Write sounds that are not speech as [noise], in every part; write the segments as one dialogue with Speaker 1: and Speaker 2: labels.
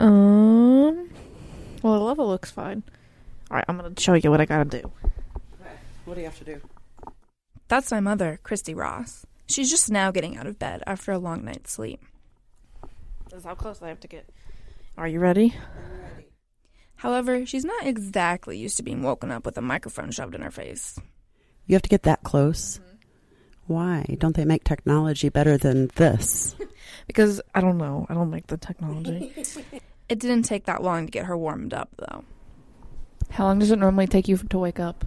Speaker 1: Um. Well, the level looks fine. All right, I'm gonna show you what I gotta do. Okay.
Speaker 2: What do you have to do?
Speaker 3: That's my mother, Kristy Ross. She's just now getting out of bed after a long night's sleep.
Speaker 1: This is how close I have to get. Are you ready?
Speaker 3: However, she's not exactly used to being woken up with a microphone shoved in her face.
Speaker 2: You have to get that close. Why don't they make technology better than this? [laughs]
Speaker 1: Because I don't know. I don't like the technology. [laughs]
Speaker 3: It didn't take that long to get her warmed up, though.
Speaker 1: How long does it normally take you to wake up?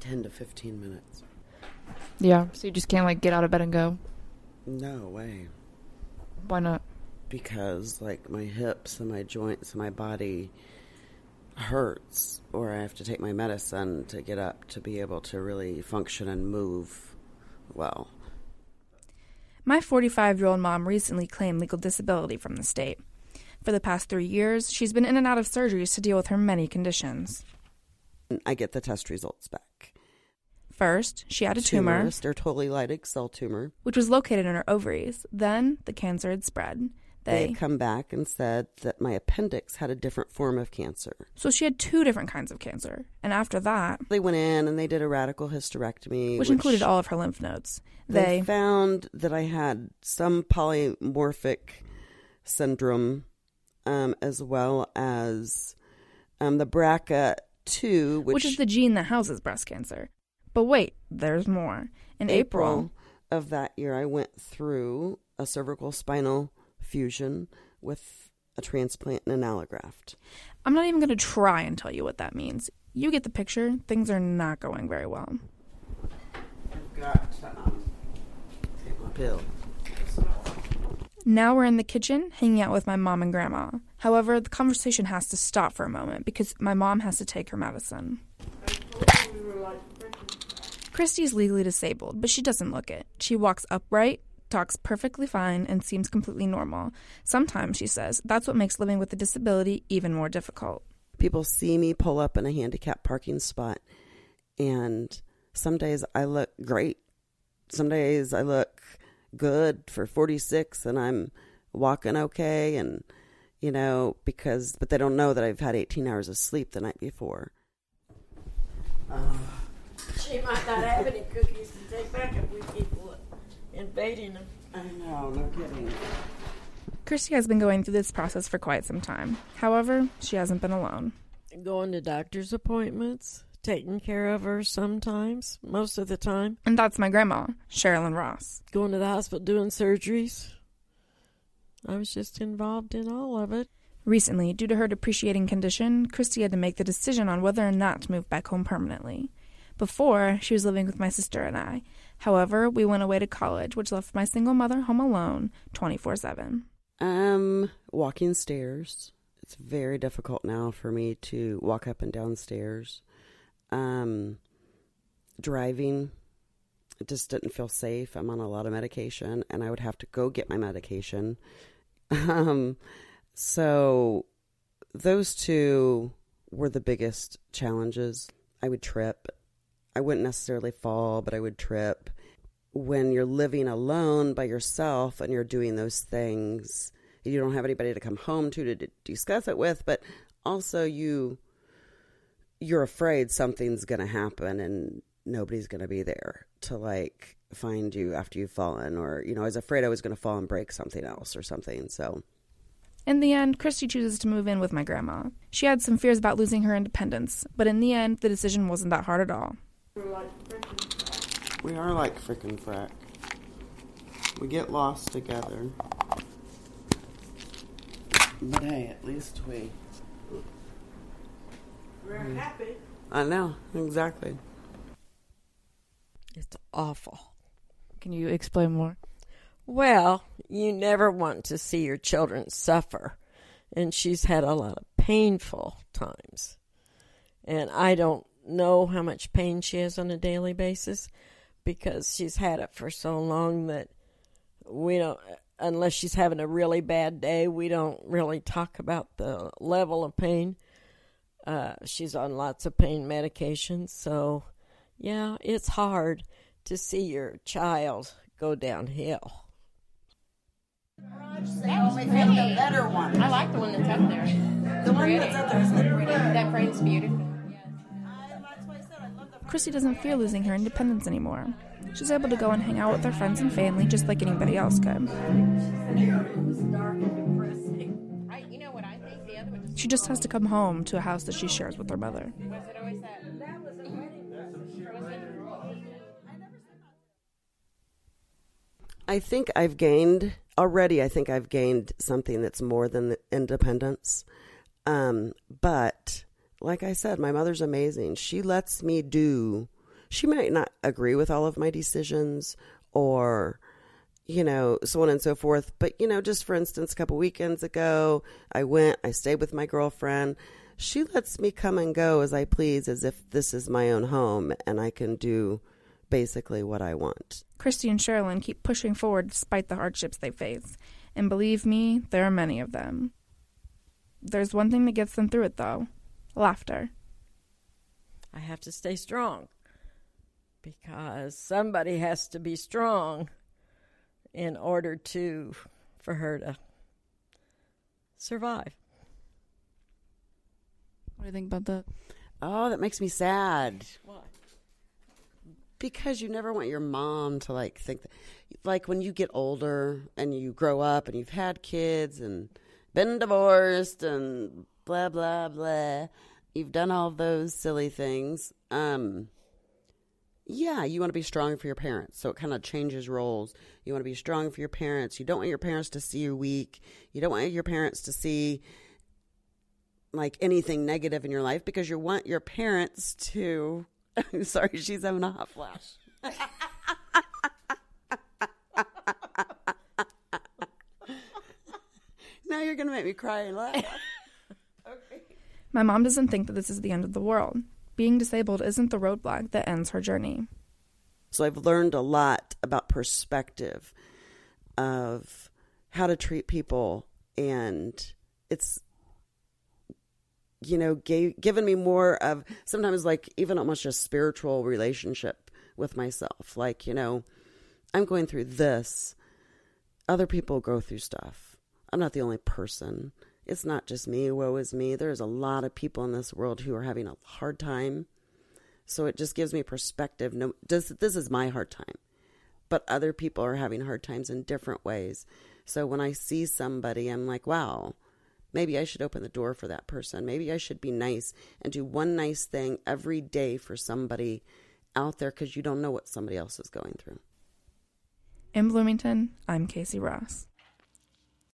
Speaker 2: Ten to fifteen minutes.
Speaker 1: Yeah, so you just can't like get out of bed and go.
Speaker 2: No way.
Speaker 1: Why not?
Speaker 2: Because like my hips and my joints and my body hurts, or I have to take my medicine to get up to be able to really function and move well.
Speaker 3: My 45 year old mom recently claimed legal disability from the state. For the past three years, she's been in and out of surgeries to deal with her many conditions.
Speaker 2: I get the test results back.
Speaker 3: First, she had a tumor,
Speaker 2: Tumorous, or totally cell tumor.
Speaker 3: which was located in her ovaries. Then, the cancer had spread.
Speaker 2: They
Speaker 3: They,
Speaker 2: come back and said that my appendix had a different form of cancer.
Speaker 3: so she had two different kinds of cancer. And after that,
Speaker 2: They went in and they did a radical hysterectomy,
Speaker 3: which included all of her lymph nodes,
Speaker 2: They
Speaker 3: they
Speaker 2: found that I had some polymorphic syndrome, um, as well as um, the BRCA2, which,
Speaker 3: which is the gene that houses breast cancer. But wait, there's more. In April,
Speaker 2: of that year, I went through a cervical spinal fusion with a transplant and an allograft.
Speaker 3: I'm not even going to try and tell you what that means. You get the picture. Things are not going very well.
Speaker 2: Take my pill.
Speaker 3: Now we're in the kitchen hanging out with my mom and grandma. However, the conversation has to stop for a moment because my mom has to take her medicine. Kristy's legally disabled, but she doesn't look it. She walks upright, talks perfectly fine, and seems completely normal. Sometimes, she says, that's what makes living with a disability even more difficult.
Speaker 2: people see me pull up in a handicapped parking spot and some days I look great. Some days I look good for 46 and I'm walking okay and you know because but they don't know that I've had 18 hours of sleep the night before. Uh.
Speaker 4: She might not have any cookies to take back if we keep invading them.
Speaker 2: I know, no kidding.
Speaker 3: Kristy has been going through this process for quite some time. However, she hasn't been alone.
Speaker 4: Going to doctor's appointments, taking care of her sometimes, most of the time.
Speaker 3: And that's my grandma, Sherilyn Ross.
Speaker 4: Going to the hospital, doing surgeries. I was just involved in all of it.
Speaker 3: Recently, due to her depreciating condition, Kristy had to make the decision on whether or not to move back home permanently. Before, she was living with my sister and I. However, we went away to college, which left my single mother home alone 24 7.
Speaker 2: Um, walking stairs. It's very difficult now for me to walk up and down stairs. Um, driving. It just didn't feel safe. I'm on a lot of medication, and I would have to go get my medication. [laughs] Um, so those two were the biggest challenges. I would trip. I wouldn't necessarily fall, but I would trip. When you're living alone by yourself and you're doing those things, you don't have anybody to come home to to discuss it with, but also you you're afraid something's going to happen and nobody's going to be there to like find you after you've fallen or you know, I was afraid I was going to fall and break something else or something. So,
Speaker 3: In the end, Kristy chooses to move in with my grandma. She had some fears about losing her independence, but in the end, the decision wasn't that hard at all.
Speaker 2: We are like frickin' frack. We get lost together. But hey, at least we
Speaker 4: We're hmm. happy.
Speaker 2: I know, exactly.
Speaker 4: It's awful.
Speaker 1: Can you explain more?
Speaker 4: Well, you never want to see your children suffer. And she's had a lot of painful times. And I don't know how much pain she has on a daily basis because she's had it for so long that we don't, unless she's having a really bad day, we don't really talk about the level of pain. Uh, she's on lots of pain medications. So, yeah, it's hard to see your child go downhill.
Speaker 5: I like the one that's up there.
Speaker 2: The one that's up there is pretty.
Speaker 5: That frame's beautiful.
Speaker 3: Kristy doesn't fear losing her independence anymore. She's able to go and hang out with her friends and family just like anybody else could.
Speaker 5: I, you know what I think? The other one just
Speaker 3: She just has to come home to a house that she shares with her mother.
Speaker 5: was it always that. That was a
Speaker 2: I think I've gained already. I think I've gained something that's more than the independence. Um, but like I said, my mother's amazing. She lets me do. She might not agree with all of my decisions, or you know, so on and so forth. But you know, just for instance, a couple weekends ago, I went. I stayed with my girlfriend. She lets me come and go as I please, as if this is my own home, and I can do basically what I want.
Speaker 3: Kristy and Sherilyn keep pushing forward despite the hardships they face. And believe me, there are many of them. There's one thing that gets them through it, though laughter.
Speaker 4: I have to stay strong because somebody has to be strong in order to for her to survive.
Speaker 3: What do you think about that?
Speaker 2: Oh, that makes me sad.
Speaker 4: Why?
Speaker 2: Because you never want your mom to like think that, like when you get older and you grow up and you've had kids and been divorced and blah blah blah. You've done all those silly things. Um yeah, you want to be strong for your parents. So it kind of changes roles. You want to be strong for your parents. You don't want your parents to see you weak. You don't want your parents to see like anything negative in your life because you want your parents to [laughs] sorry she's having a hot flash [laughs] now you're gonna make me cry and laugh
Speaker 3: My mom doesn't think that this is the end of the world. Being disabled isn't the roadblock that ends her journey.
Speaker 2: so i've learned a lot about perspective of how to treat people and it's you know gave, given me more of sometimes like even almost a spiritual relationship with myself like you know i'm going through this other people go through stuff i'm not the only person it's not just me woe is me there's a lot of people in this world who are having a hard time so it just gives me perspective no this, this is my hard time but other people are having hard times in different ways so when i see somebody i'm like wow maybe I should open the door for that person. Maybe I should be nice and do one nice thing every day for somebody out there because you don't know what somebody else is going through.
Speaker 3: In Bloomington, I'm Kacey Ross.